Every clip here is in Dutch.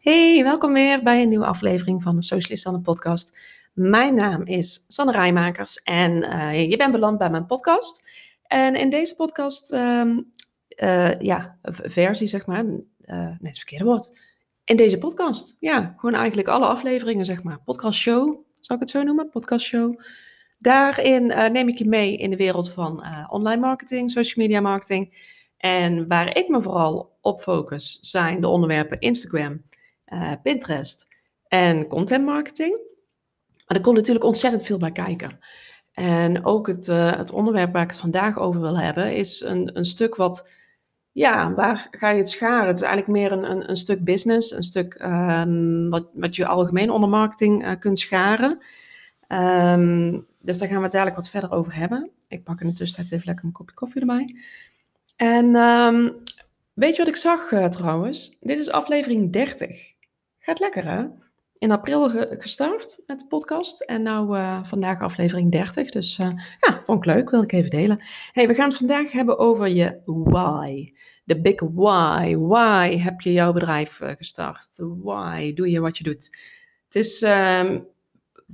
Hey, welkom weer bij een nieuwe aflevering van de Socialist Sanne podcast. Mijn naam is Sanne Rijmakers en uh, je bent beland bij mijn podcast. En in deze podcast, um, uh, ja, versie zeg maar, uh, nee, het verkeerde woord. In deze podcast, ja, gewoon eigenlijk alle afleveringen zeg maar. Podcast show, zal ik het zo noemen? Podcast show. Daarin neem ik je mee in de wereld van online marketing, social media marketing. En waar ik me vooral op focus zijn de onderwerpen Instagram, uh, Pinterest en content marketing. Maar er komt natuurlijk ontzettend veel bij kijken. En ook het, uh, het onderwerp waar ik het vandaag over wil hebben, is een, een stuk wat, ja, waar ga je het scharen? Het is eigenlijk meer een, een, een stuk business, een stuk um, wat, wat je algemeen onder marketing uh, kunt scharen. Um, dus daar gaan we het dadelijk wat verder over hebben. Ik pak in de tussentijd even lekker een kopje koffie erbij. En um, weet je wat ik zag trouwens? Dit is aflevering 30. Gaat lekker hè? In april ge gestart met de podcast en nou uh, vandaag aflevering 30. Dus uh, ja, vond ik leuk, wil ik even delen. Hey, we gaan het vandaag hebben over je why. De big why. Why heb je jouw bedrijf uh, gestart? Why doe je wat je doet? Het is um,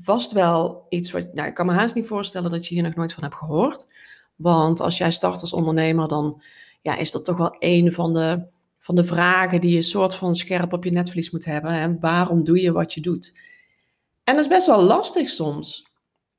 vast wel iets wat, nou ik kan me haast niet voorstellen dat je hier nog nooit van hebt gehoord. Want als jij start als ondernemer, dan ja, is dat toch wel een van de van de vragen die je soort van scherp op je netvlies moet hebben. En waarom doe je wat je doet? En dat is best wel lastig soms.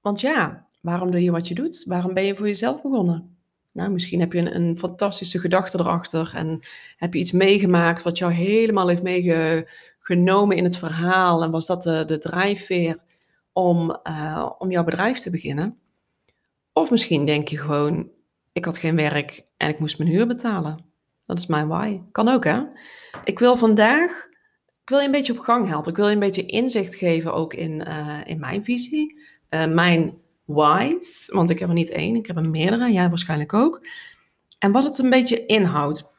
Want ja, waarom doe je wat je doet? Waarom ben je voor jezelf begonnen? Nou, misschien heb je een, een fantastische gedachte erachter en heb je iets meegemaakt wat jou helemaal heeft meegenomen in het verhaal. En was dat de, de drijfveer om, uh, om jouw bedrijf te beginnen? Of misschien denk je gewoon, ik had geen werk en ik moest mijn huur betalen. Dat is mijn why. Kan ook, hè? Ik wil vandaag, ik wil je een beetje op gang helpen. Ik wil je een beetje inzicht geven ook in, uh, in mijn visie. Uh, mijn why's, want ik heb er niet één, ik heb er meerdere. Jij waarschijnlijk ook. En wat het een beetje inhoudt.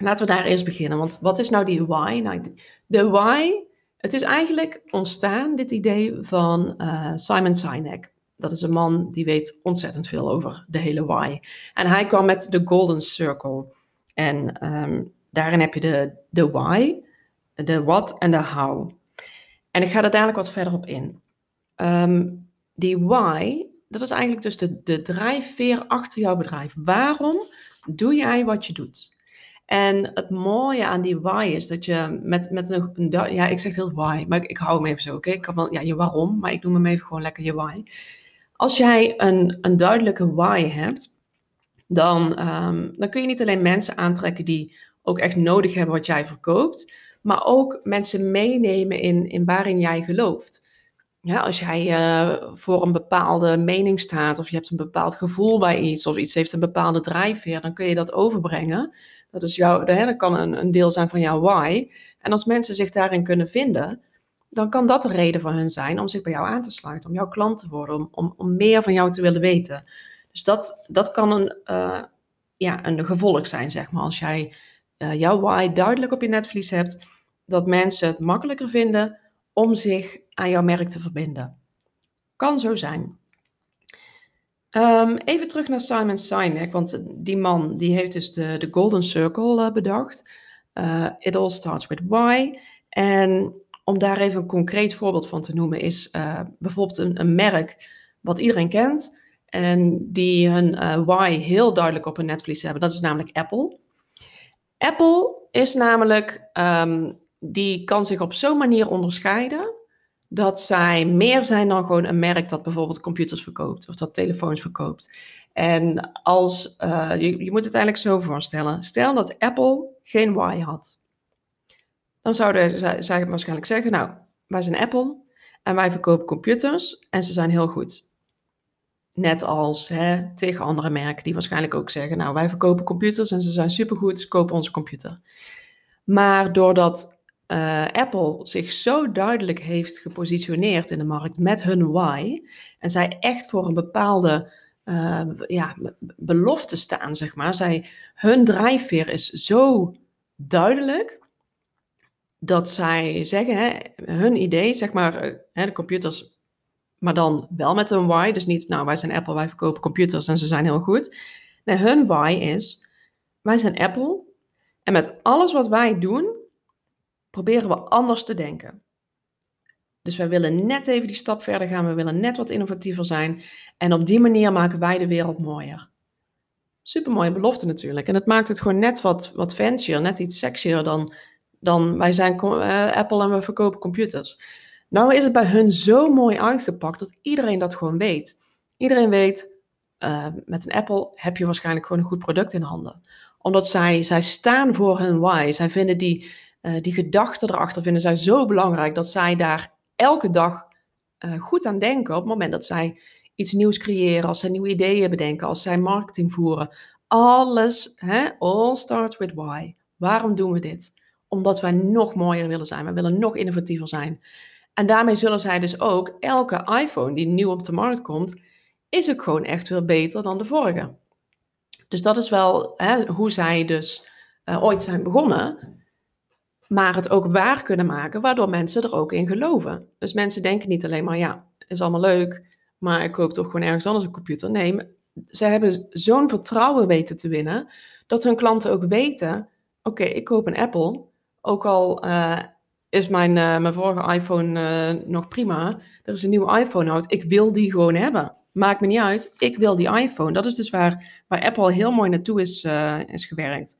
Laten we daar eerst beginnen. Want wat is nou die why? Nou, de why, het is eigenlijk ontstaan, dit idee van uh, Simon Sinek. Dat is een man die weet ontzettend veel over de hele why. En hij kwam met de Golden Circle. En um, daarin heb je de, de why, de what en de how. En ik ga er dadelijk wat verder op in. Um, die why, dat is eigenlijk dus de, de drijfveer achter jouw bedrijf. Waarom doe jij wat je doet? En het mooie aan die why is dat je met, met een, ja, ik zeg heel why, maar ik, hou hem even zo, oké? Ja, je waarom, maar ik noem hem even gewoon lekker je why. Als jij een, een duidelijke why hebt, dan, um, dan kun je niet alleen mensen aantrekken die ook echt nodig hebben wat jij verkoopt, maar ook mensen meenemen in, in waarin jij gelooft. Ja, als jij uh, voor een bepaalde mening staat of je hebt een bepaald gevoel bij iets of iets heeft een bepaalde drijfveer, dan kun je dat overbrengen. Dat, is jouw, dat kan een, een deel zijn van jouw why. En als mensen zich daarin kunnen vinden, dan kan dat een reden voor hun zijn om zich bij jou aan te sluiten, om jouw klant te worden, om, om meer van jou te willen weten. Dus dat, dat kan een, uh, ja, een gevolg zijn, zeg maar. Als jij uh, jouw why duidelijk op je netvlies hebt, dat mensen het makkelijker vinden om zich aan jouw merk te verbinden. Kan zo zijn. Um, even terug naar Simon Sinek, want die man die heeft dus de, de Golden Circle uh, bedacht. It all starts with why. En om daar even een concreet voorbeeld van te noemen, is bijvoorbeeld een, een merk wat iedereen kent. En die hun uh, why heel duidelijk op hun netvlies hebben. Dat is namelijk Apple. Apple is namelijk, um, die kan zich op zo'n manier onderscheiden dat zij meer zijn dan gewoon een merk dat bijvoorbeeld computers verkoopt of dat telefoons verkoopt. En als, uh, je, je moet het eigenlijk zo voorstellen. Stel dat Apple geen why had. Dan zouden zij waarschijnlijk zeggen, nou, wij zijn Apple en wij verkopen computers en ze zijn heel goed. Net als hè, tegen andere merken die waarschijnlijk ook zeggen, nou wij verkopen computers en ze zijn supergoed, koop onze computer. Maar doordat uh, Apple zich zo duidelijk heeft gepositioneerd in de markt met hun why, en zij echt voor een bepaalde uh, ja, belofte staan, zeg maar. Zij, hun drijfveer is zo duidelijk dat zij zeggen, hè, hun idee, zeg maar, eh, hè, de computers maar dan wel met een why. Dus niet, nou, wij zijn Apple, wij verkopen computers en ze zijn heel goed. Nee, hun why is, wij zijn Apple en met alles wat wij doen, proberen we anders te denken. Dus wij willen net even die stap verder gaan, we willen net wat innovatiever zijn. En op die manier maken wij de wereld mooier. Super mooie belofte natuurlijk. En het maakt het gewoon net wat, wat fancier, net iets sexier dan, dan wij zijn uh, Apple en we verkopen computers. Nou is het bij hun zo mooi uitgepakt dat iedereen dat gewoon weet. Iedereen weet, uh, met een Apple heb je waarschijnlijk gewoon een goed product in handen. Omdat zij, zij staan voor hun why. Zij vinden die, uh, die gedachten erachter vinden zij zo belangrijk dat zij daar elke dag uh, goed aan denken op het moment dat zij iets nieuws creëren, als zij nieuwe ideeën bedenken, als zij marketing voeren. Alles, hè, all starts with why. Waarom doen we dit? Omdat wij nog mooier willen zijn. We willen nog innovatiever zijn. En daarmee zullen zij dus ook elke iPhone die nieuw op de markt komt, is ook gewoon echt veel beter dan de vorige. Dus dat is wel hè, hoe zij dus uh, ooit zijn begonnen maar het ook waar kunnen maken, waardoor mensen er ook in geloven. Dus mensen denken niet alleen maar, ja, is allemaal leuk, maar ik koop toch gewoon ergens anders een computer. Nee, ze hebben zo'n vertrouwen weten te winnen, dat hun klanten ook weten, oké, ik koop een Apple, ook al uh, is mijn, uh, mijn vorige iPhone uh, nog prima, er is een nieuwe iPhone uit, ik wil die gewoon hebben. Maakt me niet uit, ik wil die iPhone. Dat is dus waar, waar Apple heel mooi naartoe is, is gewerkt.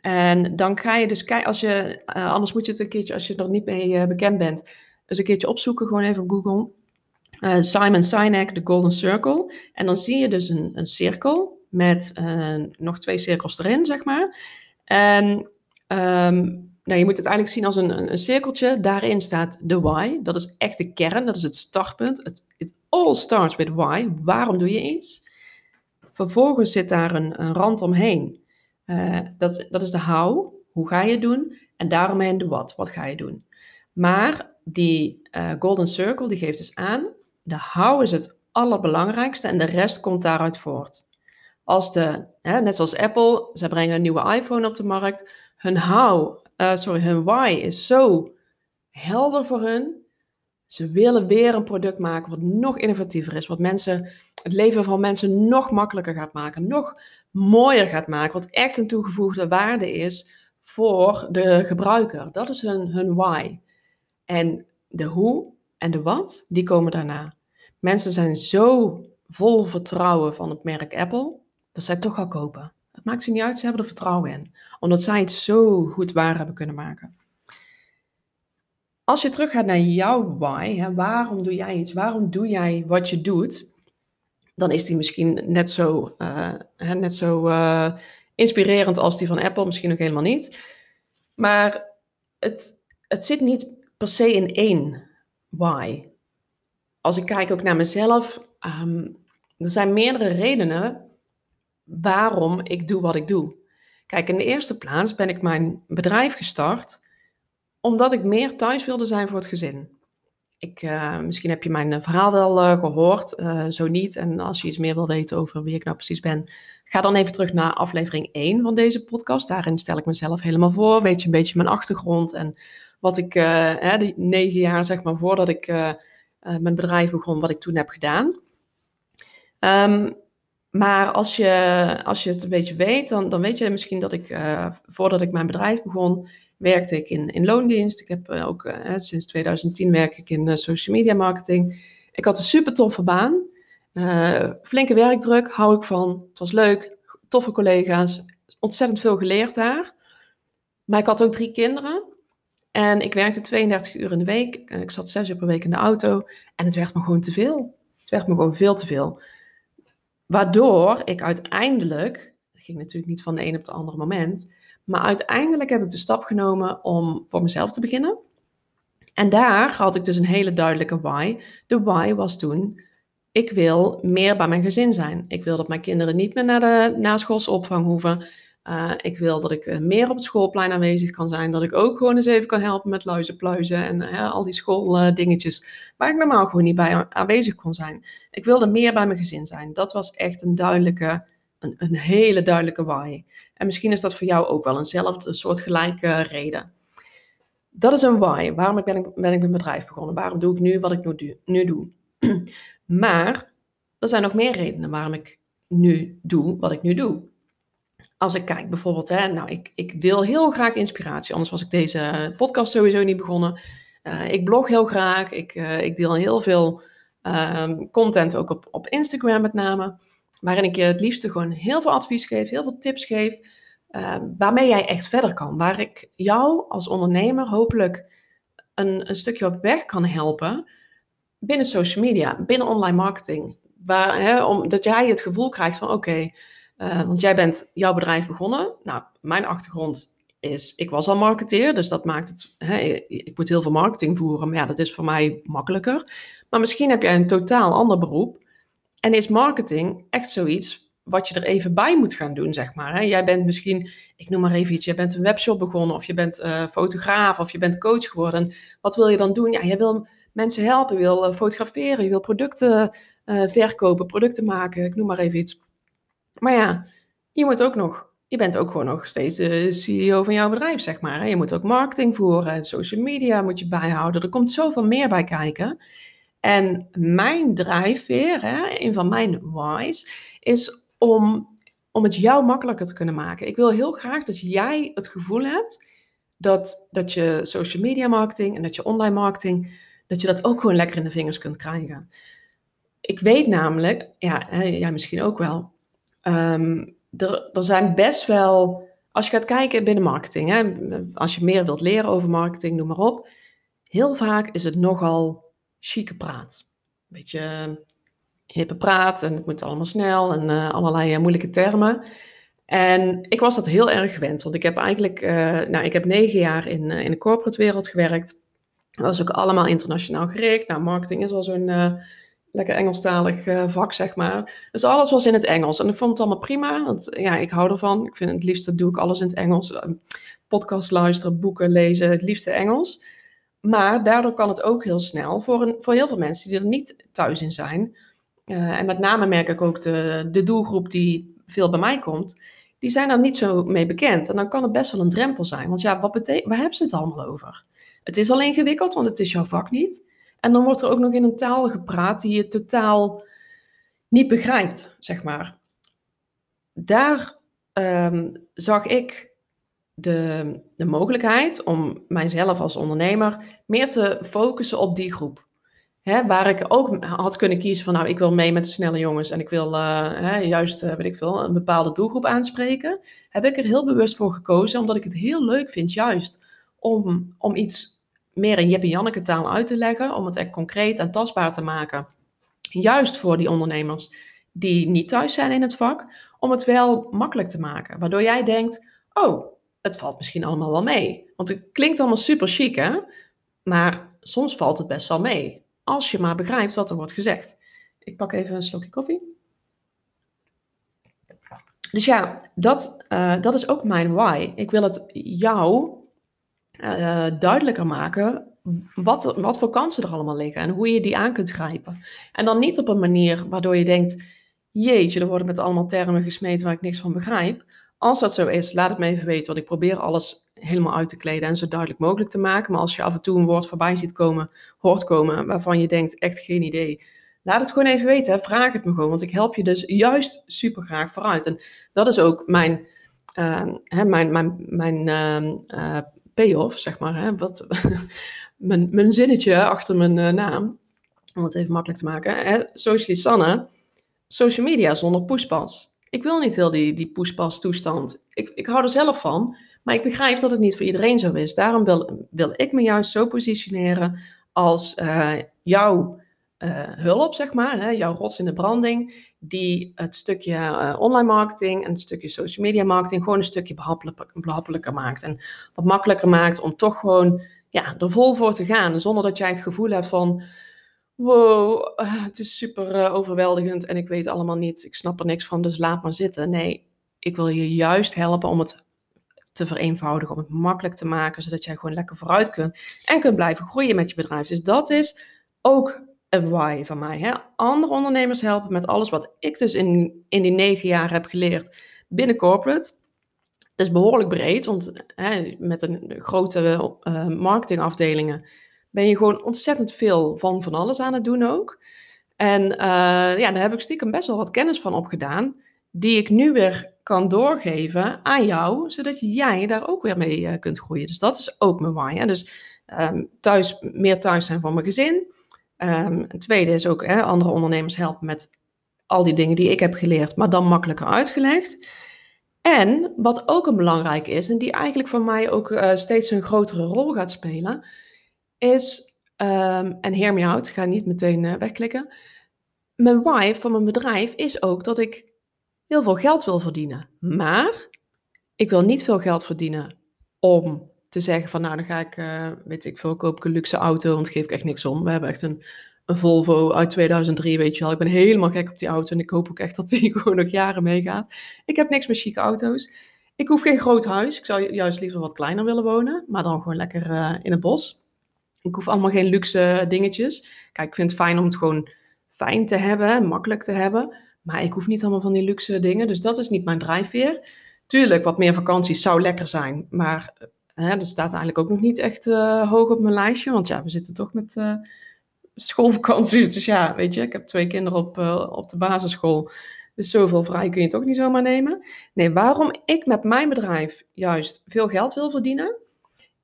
En dan ga je dus kijken, als je, anders moet je het een keertje, als je er niet mee bekend bent, dus een keertje opzoeken, gewoon even op Google. Simon Sinek, de Golden Circle. En dan zie je dus een, een cirkel met nog twee cirkels erin, zeg maar. En um, nou, je moet het eigenlijk zien als een, een, cirkeltje. Daarin staat de why. Dat is echt de kern, dat is het startpunt. Het it all starts with why. Waarom doe je iets? Vervolgens zit daar een, een rand omheen. Uh, dat, dat is de how, hoe ga je het doen? En daaromheen de wat, wat ga je doen? Maar die uh, golden circle, die geeft dus aan, de how is het allerbelangrijkste en de rest komt daaruit voort. Als de, hè, net zoals Apple, ze brengen een nieuwe iPhone op de markt, hun how, uh, sorry, hun why is zo helder voor hun. Ze willen weer een product maken wat nog innovatiever is, wat mensen, het leven van mensen nog makkelijker gaat maken, nog mooier gaat maken, wat echt een toegevoegde waarde is voor de gebruiker. Dat is hun, hun why. En de hoe en de wat, die komen daarna. Mensen zijn zo vol vertrouwen van het merk Apple, dat zij toch gaan kopen. Het maakt ze niet uit, ze hebben er vertrouwen in. Omdat zij het zo goed waar hebben kunnen maken. Als je teruggaat naar jouw why, hè, waarom doe jij iets? Waarom doe jij wat je doet? dan is die misschien net zo, uh, net zo uh, inspirerend als die van Apple, misschien ook helemaal niet. Maar het, het zit niet per se in één why. Als ik kijk ook naar mezelf, um, er zijn meerdere redenen waarom ik doe wat ik doe. Kijk, in de eerste plaats ben ik mijn bedrijf gestart omdat ik meer thuis wilde zijn voor het gezin. Ik, uh, misschien heb je mijn eh, verhaal wel uh, gehoord, zo niet. En als je iets meer wil weten over wie ik nou precies ben, ga dan even terug naar aflevering 1 van deze podcast. Daarin stel ik mezelf helemaal voor, weet je een beetje mijn achtergrond en wat ik, hè, die negen jaar zeg maar voordat ik mijn bedrijf begon, wat ik toen heb gedaan. Um, maar als je, als je het een beetje weet, dan, dan weet je misschien dat ik, voordat ik mijn bedrijf begon, werkte ik in, in loondienst. Ik heb uh, ook uh, sinds 2010 werk ik in social media marketing. Ik had een super toffe baan. flinke werkdruk, hou ik van. Het was leuk, toffe collega's, ontzettend veel geleerd daar. Maar ik had ook drie kinderen. En ik werkte 32 uur in de week. Ik zat zes uur per week in de auto. En het werd me gewoon te veel. Het werd me gewoon veel te veel. Waardoor ik uiteindelijk, dat ging natuurlijk niet van de een op het andere moment, maar uiteindelijk heb ik de stap genomen om voor mezelf te beginnen. En daar had ik dus een hele duidelijke why. De why was toen, ik wil meer bij mijn gezin zijn. Ik wil dat mijn kinderen niet meer naar de naschoolse opvang hoeven. Uh, ik wil dat ik uh, meer op het schoolplein aanwezig kan zijn. Dat ik ook gewoon eens even kan helpen met luizenpluizen en uh, al die schooldingetjes. waar ik normaal gewoon niet bij aanwezig kon zijn. Ik wilde meer bij mijn gezin zijn. Dat was echt een duidelijke een, een hele duidelijke why. En misschien is dat voor jou ook wel eenzelfde soort gelijke reden. Dat is een why. Waarom ben ik, ben ik mijn bedrijf begonnen? Waarom doe ik nu wat ik nu, nu doe? maar er zijn nog meer redenen waarom ik nu doe wat ik nu doe. Als ik kijk bijvoorbeeld, hè, nou, ik, ik deel heel graag inspiratie, anders was ik deze podcast sowieso niet begonnen. Uh, ik blog heel graag, ik, uh, ik deel heel veel um, content ook op, op Instagram met name, waarin ik je het liefste gewoon heel veel advies geef, heel veel tips geef, uh, waarmee jij echt verder kan, waar ik jou als ondernemer hopelijk een, een stukje op weg kan helpen binnen social media, binnen online marketing, waar, hè, omdat jij het gevoel krijgt van oké, uh, want jij bent jouw bedrijf begonnen. Nou, mijn achtergrond is, ik was al marketeer, dus dat maakt het, hè, ik moet heel veel marketing voeren, maar ja, dat is voor mij makkelijker. Maar misschien heb jij een totaal ander beroep en is marketing echt zoiets wat je er even bij moet gaan doen, zeg maar. Hè? Jij bent misschien, ik noem maar even iets, jij bent een webshop begonnen of je bent uh, fotograaf of je bent coach geworden. Wat wil je dan doen? Ja, je wil mensen helpen, je wil uh, fotograferen, je wil producten verkopen, producten maken, ik noem maar even iets. Maar ja, je moet ook nog, je bent ook gewoon nog steeds de CEO van jouw bedrijf, zeg maar. Je moet ook marketing voeren, social media moet je bijhouden. Er komt zoveel meer bij kijken. En mijn drijfveer, hè, een van mijn whys, is om, om het jou makkelijker te kunnen maken. Ik wil heel graag dat jij het gevoel hebt dat, dat je social media marketing en dat je online marketing, dat je dat ook gewoon lekker in de vingers kunt krijgen. Ik weet namelijk, ja, jij misschien ook wel, Ehm, er, er zijn best wel, als je gaat kijken binnen marketing, hè, als je meer wilt leren over marketing, noem maar op. Heel vaak is het nogal chique praat. Een beetje hippe praat en het moet allemaal snel en uh, allerlei uh, moeilijke termen. En ik was dat heel erg gewend, want ik heb eigenlijk, uh, nou, ik heb negen jaar in, in de corporate wereld gewerkt. Dat was ook allemaal internationaal gericht. Nou, marketing is al zo'n lekker Engelstalig uh, vak, zeg maar. Dus alles was in het Engels. En ik vond het allemaal prima, want ja, ik hou ervan. Ik vind het liefst, doe ik alles in het Engels. Uh, podcast luisteren, boeken lezen, het liefste Engels. Maar daardoor kan het ook heel snel voor, een, voor heel veel mensen die er niet thuis in zijn. Uh, en met name merk ik ook de, de doelgroep die veel bij mij komt. Die zijn daar niet zo mee bekend. En dan kan het best wel een drempel zijn. Want ja, wat betekent, waar hebben ze het allemaal over? Het is al ingewikkeld, want het is jouw vak niet. En dan wordt er ook nog in een taal gepraat die je totaal niet begrijpt, zeg maar. Daar um, zag ik de, de mogelijkheid om mijzelf als ondernemer meer te focussen op die groep. Waar ik ook had kunnen kiezen van, nou, ik wil mee met de snelle jongens en ik wil hè, juist, uh, weet ik veel, een bepaalde doelgroep aanspreken, heb ik er heel bewust voor gekozen, omdat ik het heel leuk vind, juist om, om iets meer in Jip en Janneke taal uit te leggen, om het echt concreet en tastbaar te maken. Juist voor die ondernemers die niet thuis zijn in het vak, om het wel makkelijk te maken. Waardoor jij denkt, oh, het valt misschien allemaal wel mee. Want het klinkt allemaal super chic, hè? Maar soms valt het best wel mee. Als je maar begrijpt wat er wordt gezegd. Ik pak even een slokje koffie. Dus ja, dat, uh, dat is ook mijn why. Ik wil het jou uh, duidelijker maken wat, wat voor kansen er allemaal liggen en hoe je die aan kunt grijpen. En dan niet op een manier waardoor je denkt, jeetje, er worden met allemaal termen gesmeten waar ik niks van begrijp. Als dat zo is, laat het me even weten, want ik probeer alles helemaal uit te kleden en zo duidelijk mogelijk te maken. Maar als je af en toe een woord voorbij ziet komen, hoort komen, waarvan je denkt, echt geen idee, laat het gewoon even weten. Vraag het me gewoon, want ik help je dus juist super graag vooruit. En dat is ook mijn, uh, hè, mijn, mijn, mijn uh, payoff, zeg maar. Hè? Wat, mijn, mijn zinnetje achter mijn uh, naam, om het even makkelijk te maken. Hè? Sanne, social media zonder pushpas. Ik wil niet heel die, die pushpas toestand. Ik, ik hou er zelf van, maar ik begrijp dat het niet voor iedereen zo is. Daarom wil, wil ik me juist zo positioneren als uh, jouw uh, hulp, zeg maar, hè, jouw rots in de branding, die het stukje uh, online marketing en het stukje social media marketing gewoon een stukje behappelijker, maakt. En wat makkelijker maakt om toch gewoon ja, er vol voor te gaan, zonder dat jij het gevoel hebt van, wow, uh, het is super overweldigend en ik weet allemaal niet, ik snap er niks van, dus laat maar zitten. Nee, ik wil je juist helpen om het te vereenvoudigen, om het makkelijk te maken, zodat jij gewoon lekker vooruit kunt en kunt blijven groeien met je bedrijf. Dus dat is ook een why van mij. Hè? Andere ondernemers helpen met alles wat ik dus in, in die negen jaar heb geleerd binnen corporate. Dat is behoorlijk breed, want hè, met een grote uh, marketingafdelingen ben je gewoon ontzettend veel van van alles aan het doen ook. En uh, ja, daar heb ik stiekem best wel wat kennis van opgedaan, die ik nu weer kan doorgeven aan jou, zodat jij daar ook weer mee uh, kunt groeien. Dus dat is ook mijn why. Dus um, thuis, meer thuis zijn voor mijn gezin. Um, het tweede is ook hè, andere ondernemers helpen met al die dingen die ik heb geleerd, maar dan makkelijker uitgelegd. En wat ook een belangrijk is, en die eigenlijk voor mij ook uh, steeds een grotere rol gaat spelen, is, um, en hear me out, ga niet meteen uh, wegklikken. Mijn why van mijn bedrijf is ook dat ik heel veel geld wil verdienen. Maar ik wil niet veel geld verdienen om te zeggen van nou dan ga ik, uh, weet ik veel, koop ik een luxe auto, want geef ik echt niks om. We hebben echt een, een Volvo uit 2003, weet je wel. Ik ben helemaal gek op die auto en ik hoop ook echt dat die gewoon nog jaren meegaat. Ik heb niks met chique auto's. Ik hoef geen groot huis. Ik zou juist liever wat kleiner willen wonen, maar dan gewoon lekker uh, in het bos. Ik hoef allemaal geen luxe dingetjes. Kijk, ik vind het fijn om het gewoon fijn te hebben, makkelijk te hebben. Maar ik hoef niet allemaal van die luxe dingen. Dus dat is niet mijn drijfveer. Tuurlijk, wat meer vakanties zou lekker zijn. Maar hè, dat staat eigenlijk ook nog niet echt uh, hoog op mijn lijstje. Want ja, we zitten toch met uh, schoolvakanties. Dus ja, weet je, ik heb twee kinderen op, uh, op de basisschool. Dus zoveel vrij kun je toch niet zomaar nemen. Nee, waarom ik met mijn bedrijf juist veel geld wil verdienen,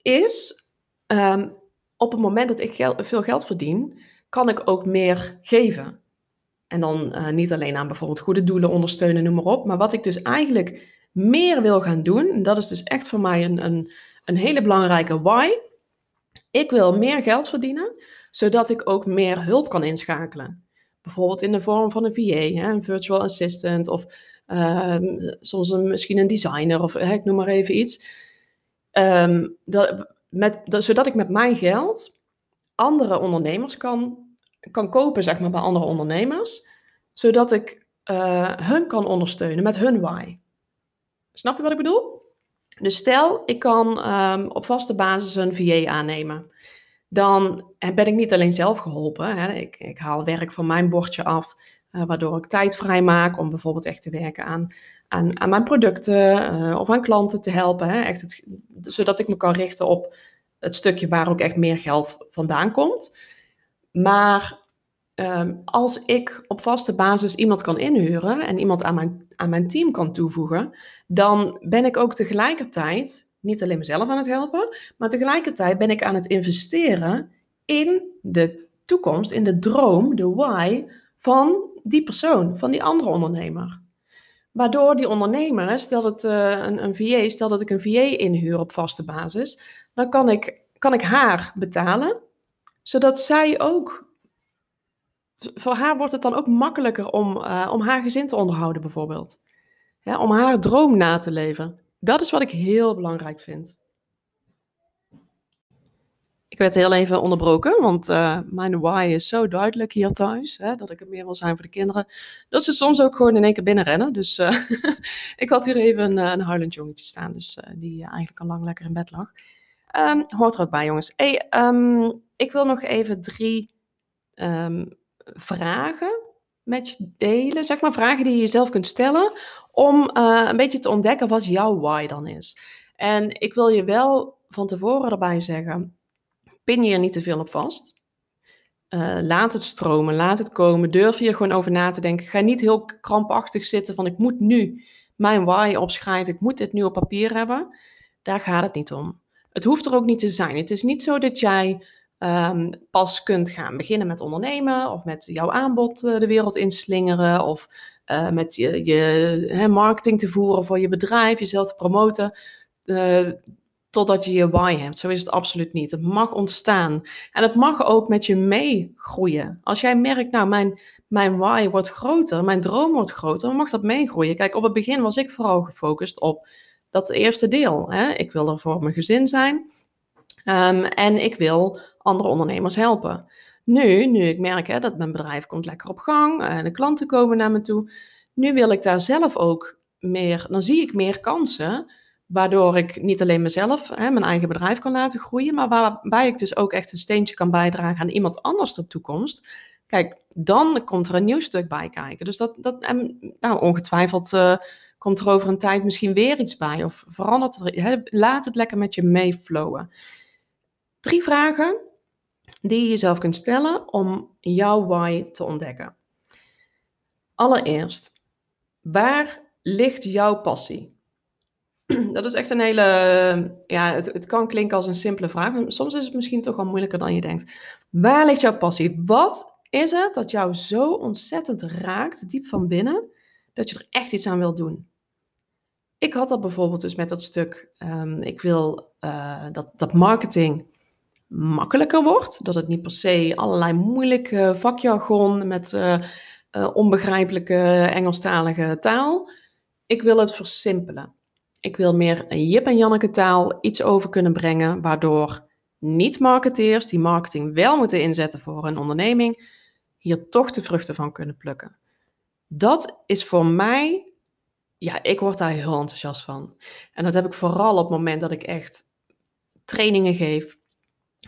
is um, op het moment dat ik veel geld verdien, kan ik ook meer geven. En dan niet alleen aan bijvoorbeeld goede doelen ondersteunen, noem maar op. Maar wat ik dus eigenlijk meer wil gaan doen, en dat is dus echt voor mij een, een, een hele belangrijke why. Ik wil meer geld verdienen, zodat ik ook meer hulp kan inschakelen. Bijvoorbeeld in de vorm van een VA, een virtual assistant, of uh, soms een, misschien een designer, of ik noem maar even iets. Um, dat, met, dat, zodat ik met mijn geld andere ondernemers kan kan kopen, zeg maar, bij andere ondernemers, zodat ik uh, hun kan ondersteunen met hun why. Snap je wat ik bedoel? Dus stel, ik kan um, op vaste basis een VA aannemen. Dan ben ik niet alleen zelf geholpen. Hè. Ik, ik, haal werk van mijn bordje af, uh, waardoor ik tijd vrij maak om bijvoorbeeld echt te werken aan, aan, aan mijn producten uh, of aan klanten te helpen. Hè. Echt het, zodat ik me kan richten op het stukje waar ook echt meer geld vandaan komt. Maar um, als ik op vaste basis iemand kan inhuren en iemand aan mijn, aan mijn team kan toevoegen, dan ben ik ook tegelijkertijd niet alleen mezelf aan het helpen, maar tegelijkertijd ben ik aan het investeren in de toekomst, in de droom, de why van die persoon, van die andere ondernemer. Waardoor die ondernemer, stel het uh, een, een VA, stel dat ik een VA inhuur op vaste basis, dan kan ik, kan ik haar betalen, zodat zij ook voor haar wordt het dan ook makkelijker om, uh, om haar gezin te onderhouden, bijvoorbeeld. Om haar droom na te leven. Dat is wat ik heel belangrijk vind. Ik werd heel even onderbroken, want uh, mijn why is zo duidelijk hier thuis. Hè, dat ik het meer wil zijn voor de kinderen. Dat ze soms ook gewoon in één keer binnenrennen. Dus uh, ik had hier even een, een huilend jongetje staan. Dus die eigenlijk al lang lekker in bed lag. Um, hoort er ook bij, jongens. Hey, um, ik wil nog even drie um, vragen met je delen. Zeg maar vragen die je jezelf kunt stellen om uh, een beetje te ontdekken wat jouw why dan is. En ik wil je wel van tevoren erbij zeggen, pin je er niet te veel op vast. Uh, laat het stromen, laat het komen. Durf je er gewoon over na te denken. Ga niet heel krampachtig zitten van ik moet nu mijn why opschrijven. Ik moet dit nu op papier hebben. Daar gaat het niet om. Het hoeft er ook niet te zijn. Het is niet zo dat jij um, pas kunt gaan beginnen met ondernemen of met jouw aanbod uh, de wereld inslingeren of uh, met je, je marketing te voeren voor je bedrijf, jezelf te promoten, uh, totdat je je why hebt. Zo is het absoluut niet. Het mag ontstaan en het mag ook met je meegroeien. Als jij merkt, nou mijn, mijn why wordt groter, mijn droom wordt groter, dan mag dat meegroeien. Kijk, op het begin was ik vooral gefocust op dat eerste deel. Hè? Ik wil er voor mijn gezin zijn. Um, en ik wil andere ondernemers helpen. Nu, nu ik merk hè, dat mijn bedrijf komt lekker op gang en eh, de klanten komen naar me toe, nu wil ik daar zelf ook meer, dan zie ik meer kansen, waardoor ik niet alleen mezelf, hè, mijn eigen bedrijf kan laten groeien, maar waarbij ik dus ook echt een steentje kan bijdragen aan iemand anders de toekomst. Kijk, dan komt er een nieuw stuk bij kijken. Dus dat, dat nou, ongetwijfeld uh, komt er over een tijd misschien weer iets bij of verandert het. Hè, laat het lekker met je meeflowen. Drie vragen die je jezelf kunt stellen om jouw why te ontdekken. Allereerst, waar ligt jouw passie? Dat is echt een hele, ja, het, kan klinken als een simpele vraag, maar soms is het misschien toch wel moeilijker dan je denkt. Waar ligt jouw passie? Wat is het dat jou zo ontzettend raakt, diep van binnen, dat je er echt iets aan wilt doen? Ik had dat bijvoorbeeld dus met dat stuk, um, ik wil uh, dat, dat marketing makkelijker wordt. Dat het niet per se allerlei moeilijke vakjargon met uh, uh, onbegrijpelijke Engelstalige taal. Ik wil het versimpelen. Ik wil meer een Jip en Janneke taal iets over kunnen brengen, waardoor niet-marketeers die marketing wel moeten inzetten voor hun onderneming, hier toch de vruchten van kunnen plukken. Dat is voor mij, ja, ik word daar heel enthousiast van. En dat heb ik vooral op het moment dat ik echt trainingen geef.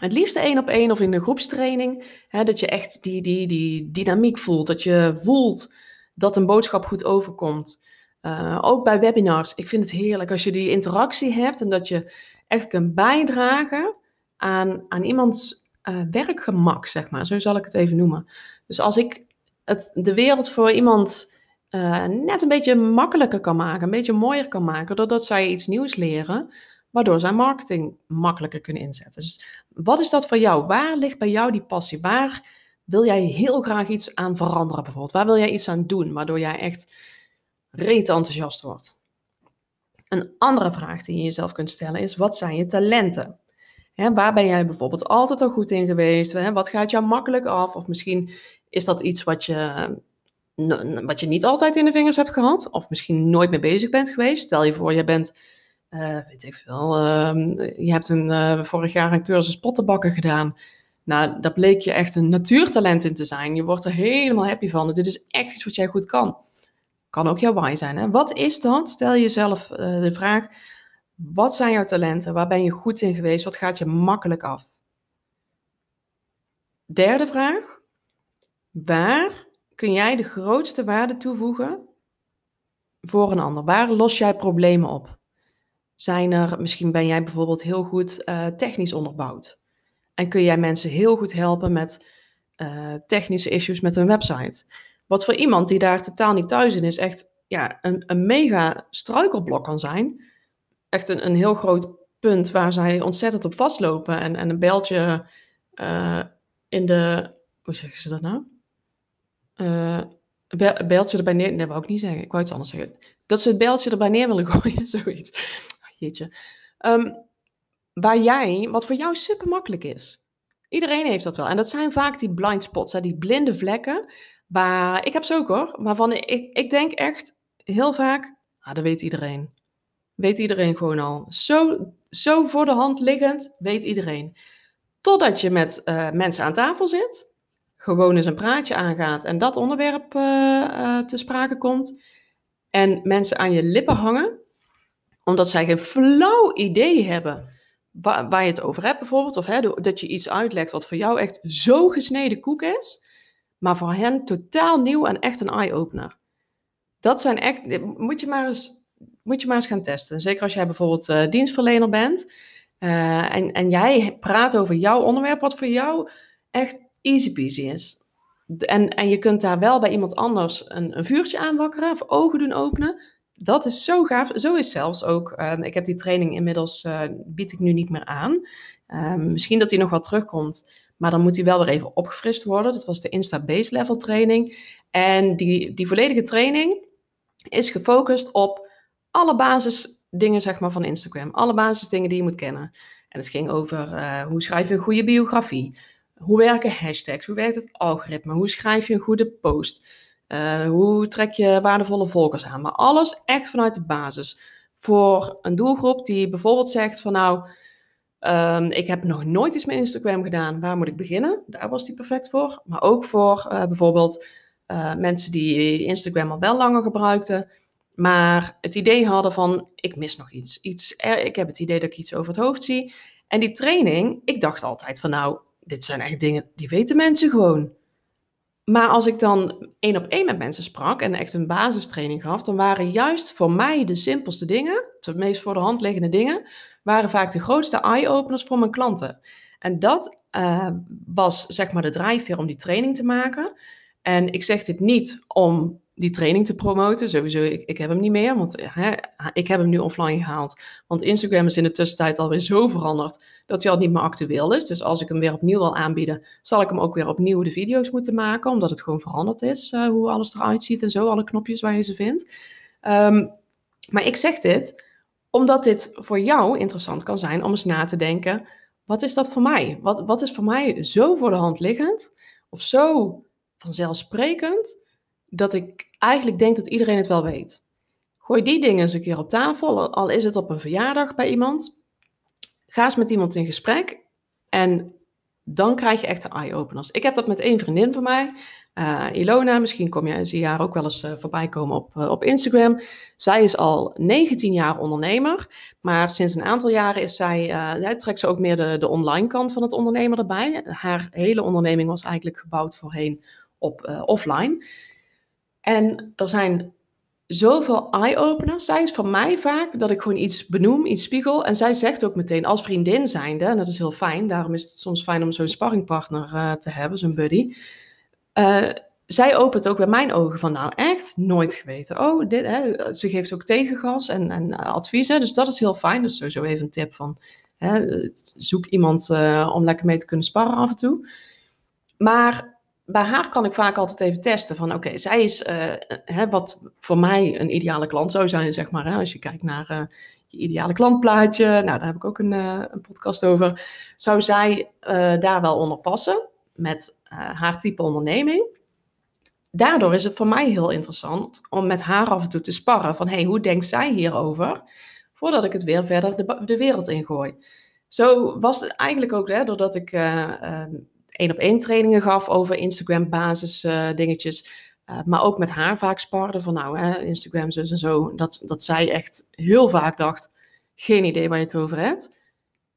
Het liefst één op één of in een groepstraining. Hè, dat je echt die, die, die dynamiek voelt. Dat je voelt dat een boodschap goed overkomt. Uh, ook bij webinars. Ik vind het heerlijk als je die interactie hebt en dat je echt kunt bijdragen aan, aan iemands uh, werkgemak, zeg maar. Zo zal ik het even noemen. Dus als ik het, de wereld voor iemand uh, net een beetje makkelijker kan maken, een beetje mooier kan maken, doordat zij iets nieuws leren, waardoor zij marketing makkelijker kunnen inzetten. Dus wat is dat voor jou? Waar ligt bij jou die passie? Waar wil jij heel graag iets aan veranderen bijvoorbeeld? Waar wil jij iets aan doen, waardoor jij echt reet enthousiast wordt? Een andere vraag die je jezelf kunt stellen is, wat zijn je talenten? waar ben jij bijvoorbeeld altijd al goed in geweest? wat gaat jou makkelijk af? Of misschien is dat iets wat je, wat je niet altijd in de vingers hebt gehad, of misschien nooit mee bezig bent geweest. Stel je voor, je bent, uh, weet ik veel, uh, je hebt een, uh, vorig jaar een cursus pottenbakken gedaan. Nou, daar bleek je echt een natuurtalent in te zijn. Je wordt er helemaal happy van. Dit is echt iets wat jij goed kan. Kan ook jouw why zijn. Hè? Wat is dat? Stel jezelf eh, de vraag wat zijn jouw talenten? Waar ben je goed in geweest? Wat gaat je makkelijk af? Derde vraag. Waar kun jij de grootste waarde toevoegen voor een ander? Waar los jij problemen op? Zijn er, misschien ben jij bijvoorbeeld heel goed uh, technisch onderbouwd. En kun jij mensen heel goed helpen met uh, technische issues met hun website. Wat voor iemand die daar totaal niet thuis in is, echt ja, een, een mega struikelblok kan zijn echt een, een heel groot punt waar zij ontzettend op vastlopen. En, en een beltje uh, in de. Hoe zeggen ze dat nou? Uh, een beltje erbij neer. Nee, dat wou ik niet zeggen. Ik wou iets anders zeggen. Dat ze het beltje erbij neer willen gooien, zoiets. Jeetje. Um, waar jij, wat voor jou super makkelijk is. Iedereen heeft dat wel. En dat zijn vaak die blind spots, hè, die blinde vlekken. Waar, ik heb ze ook hoor, maar van, ik, ik denk echt heel vaak, ah, dat weet iedereen. Weet iedereen gewoon al. Zo, zo voor de hand liggend, weet iedereen. Totdat je met uh, mensen aan tafel zit, gewoon eens een praatje aangaat en dat onderwerp uh, uh, te sprake komt. En mensen aan je lippen hangen, omdat zij geen flauw idee hebben waar, je het over hebt bijvoorbeeld. Of hè, dat je iets uitlegt wat voor jou echt zo gesneden koek is, maar voor hen totaal nieuw en echt een eye-opener. Dat zijn echt, moet je maar eens moet je maar eens gaan testen. Zeker als jij bijvoorbeeld uh, dienstverlener bent uh, en, en jij praat over jouw onderwerp, wat voor jou echt easy peasy is. En, en je kunt daar wel bij iemand anders een, een vuurtje aanwakkeren of ogen doen openen. Dat is zo gaaf. Zo is zelfs ook, uh, ik heb die training inmiddels, bied ik nu niet meer aan. Ehm, misschien dat die nog wel terugkomt. Maar dan moet die wel weer even opgefrist worden. Dat was de Insta Base Level training. En die, die volledige training is gefocust op alle basisdingen zeg maar, van Instagram. Alle basisdingen die je moet kennen. En het ging over uh, hoe schrijf je een goede biografie? Hoe werken hashtags? Hoe werkt het algoritme? Hoe schrijf je een goede post? Uh, hoe trek je waardevolle volgers aan? Maar alles echt vanuit de basis. Voor een doelgroep die bijvoorbeeld zegt van nou, um, ik heb nog nooit iets met Instagram gedaan. Waar moet ik beginnen? Daar was die perfect voor. Maar ook voor uh, bijvoorbeeld mensen die Instagram al wel langer gebruikten maar het idee hadden van, ik mis nog iets. iets ik heb het idee dat ik iets over het hoofd zie. En die training, ik dacht altijd van nou, dit zijn echt dingen, die weten mensen gewoon. Maar als ik dan één op één met mensen sprak en echt een basistraining gaf, dan waren juist voor mij de simpelste dingen, de meest voor de hand liggende dingen, waren vaak de grootste eye-openers voor mijn klanten. En dat uh, was zeg maar de drijfveer om die training te maken. En ik zeg dit niet om die training te promoten. Sowieso, ik, ik heb hem niet meer, want hè, ik heb hem nu offline gehaald. Want Instagram is in de tussentijd alweer zo veranderd dat hij al niet meer actueel is. Dus als ik hem weer opnieuw wil aanbieden, zal ik hem ook weer opnieuw de video's moeten maken, omdat het gewoon veranderd is, uh, hoe alles eruit ziet en zo, alle knopjes waar je ze vindt. Um, maar ik zeg dit omdat dit voor jou interessant kan zijn om eens na te denken, wat is dat voor mij? Wat, wat is voor mij zo voor de hand liggend of zo vanzelfsprekend dat ik eigenlijk denk dat iedereen het wel weet. Gooi die dingen eens een keer op tafel, al is het op een verjaardag bij iemand. Ga eens met iemand in gesprek en dan krijg je echt de eye-openers. Ik heb dat met één vriendin van mij, uh, Ilona. Misschien kom je, zie je haar ook wel eens uh, voorbij komen op, uh, op Instagram. Zij is al 19 jaar ondernemer, maar sinds een aantal jaren is zij, trekt ze ook meer de, de online kant van het ondernemer erbij. Haar hele onderneming was eigenlijk gebouwd voorheen op offline. En er zijn zoveel eye-openers. Zij is van mij vaak dat ik gewoon iets benoem, iets spiegel. En zij zegt ook meteen als vriendin zijnde, en dat is heel fijn, daarom is het soms fijn om zo'n sparringpartner uh, te hebben, zo'n buddy. Uh, zij opent ook bij mijn ogen van, nou echt, nooit geweten. Oh, dit, hè. ze geeft ook tegengas en, en uh, adviezen, dus dat is heel fijn. Dus sowieso even een tip van, hè, zoek iemand om lekker mee te kunnen sparren af en toe. Maar bij haar kan ik vaak altijd even testen van oké, zij is uh, hè, wat voor mij een ideale klant zou zijn, zeg maar. Hè, als je kijkt naar uh, je ideale klantplaatje, nou daar heb ik ook een, uh, een podcast over. Zou zij daar wel onder passen met haar type onderneming? Daardoor is het voor mij heel interessant om met haar af en toe te sparren van hey, hoe denkt zij hierover? Voordat ik het weer verder de, de wereld ingooi. Zo was het eigenlijk ook, hè, doordat ik één op één trainingen gaf over Instagram basis uh, dingetjes. Uh, maar ook met haar vaak sparde van nou, hè, Instagram zus en zo. Dat, dat zij echt heel vaak dacht, geen idee waar je het over hebt.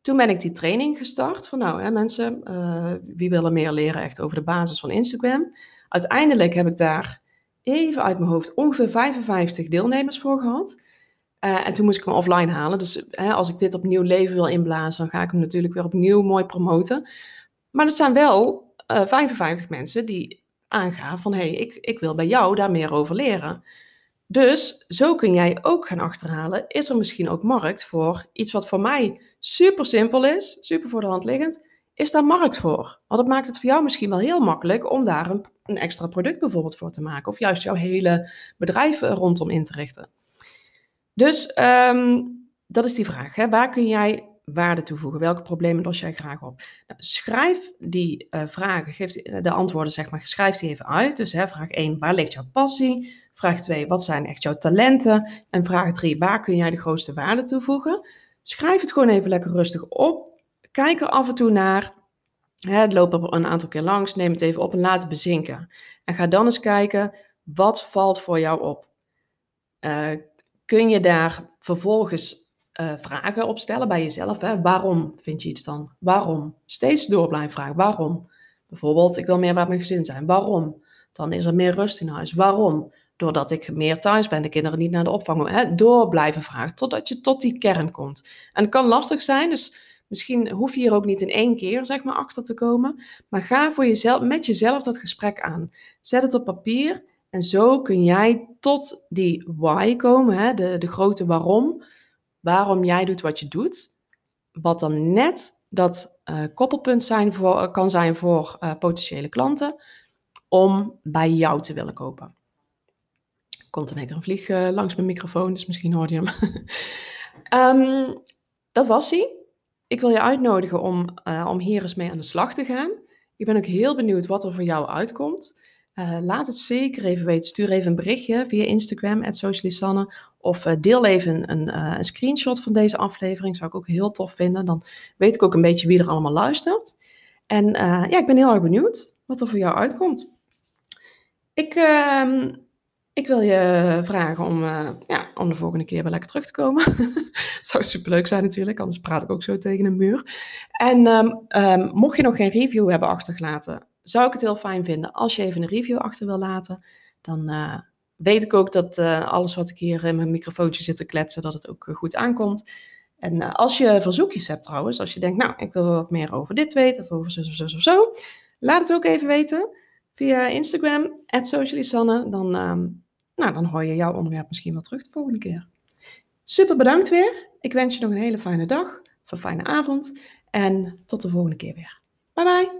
Toen ben ik die training gestart van nou hè, mensen, uh, wie willen meer leren echt over de basis van Instagram. Uiteindelijk heb ik daar even uit mijn hoofd ongeveer 55 deelnemers voor gehad. En toen moest ik hem offline halen. Dus hè, als ik dit opnieuw leven wil inblazen, dan ga ik hem natuurlijk weer opnieuw mooi promoten. Maar er zijn wel uh, eh, 55 mensen die aangaan van hé, hey, ik, ik wil bij jou daar meer over leren. Dus zo kun jij ook gaan achterhalen, is er misschien ook markt voor iets wat voor mij super simpel is, super voor de hand liggend, is daar markt voor? Want dat maakt het voor jou misschien wel heel makkelijk om daar een, extra product bijvoorbeeld voor te maken, of juist jouw hele bedrijf rondom in te richten. Dus um, dat is die vraag. Hè? Waar kun jij waarde toevoegen? Welke problemen los jij graag op? Nou, schrijf die uh, vragen, geef de antwoorden zeg maar, schrijf die even uit. Dus hè, vraag 1, waar ligt jouw passie? Vraag 2, wat zijn echt jouw talenten? En vraag 3, waar kun jij de grootste waarde toevoegen? Schrijf het gewoon even lekker rustig op. Kijk er af en toe naar. Hè, loop er een aantal keer langs, neem het even op en laat het bezinken. En ga dan eens kijken, wat valt voor jou op? Uh, kun je daar vervolgens uh, vragen opstellen bij jezelf. Hè? Waarom vind je iets dan? Waarom? Steeds door blijven vragen. Waarom? Bijvoorbeeld, ik wil meer bij mijn gezin zijn. Waarom? Dan is er meer rust in huis. Waarom? Doordat ik meer thuis ben, de kinderen niet naar de opvang. Hè? Door blijven vragen, totdat je tot die kern komt. En het kan lastig zijn, dus misschien hoef je hier ook niet in één keer zeg maar, achter te komen. Maar ga voor jezelf, met jezelf dat gesprek aan. Zet het op papier en zo kun jij tot die why komen, hè? De, de grote waarom waarom jij doet wat je doet. Wat dan net dat uh, koppelpunt zijn voor, uh, kan zijn voor uh, potentiële klanten om bij jou te willen kopen. Komt een keer een vlieg langs mijn microfoon, dus misschien hoorde je hem. um, dat was hij. Ik wil je uitnodigen om, om hier eens mee aan de slag te gaan. Ik ben ook heel benieuwd wat er voor jou uitkomt. Laat het zeker even weten. Stuur even een berichtje via Instagram, Socialisanne. Of uh, deel even een, uh, een, screenshot van deze aflevering. Zou ik ook heel tof vinden. Dan weet ik ook een beetje wie er allemaal luistert. En ja, ik ben heel erg benieuwd wat er voor jou uitkomt. Ik, ehm, ik wil je vragen om, ja, om de volgende keer wel lekker terug te komen. Zou superleuk zijn natuurlijk, anders praat ik ook zo tegen een muur. En um, um, mocht je nog geen review hebben achtergelaten zou ik het heel fijn vinden als je even een review achter wil laten. Dan weet ik ook dat eh, alles wat ik hier in mijn microfoontje zit te kletsen, dat het ook eh, goed aankomt. En eh, als je verzoekjes hebt trouwens, als je denkt, nou, ik wil wat meer over dit weten, of over zo of zo of zo, laat het ook even weten via Instagram, socialisanne. Dan, ehm, nou, dan hoor je jouw onderwerp misschien wel terug de volgende keer. Super bedankt weer. Ik wens je nog een hele fijne dag, of een fijne avond. En tot de volgende keer weer. Bye bye.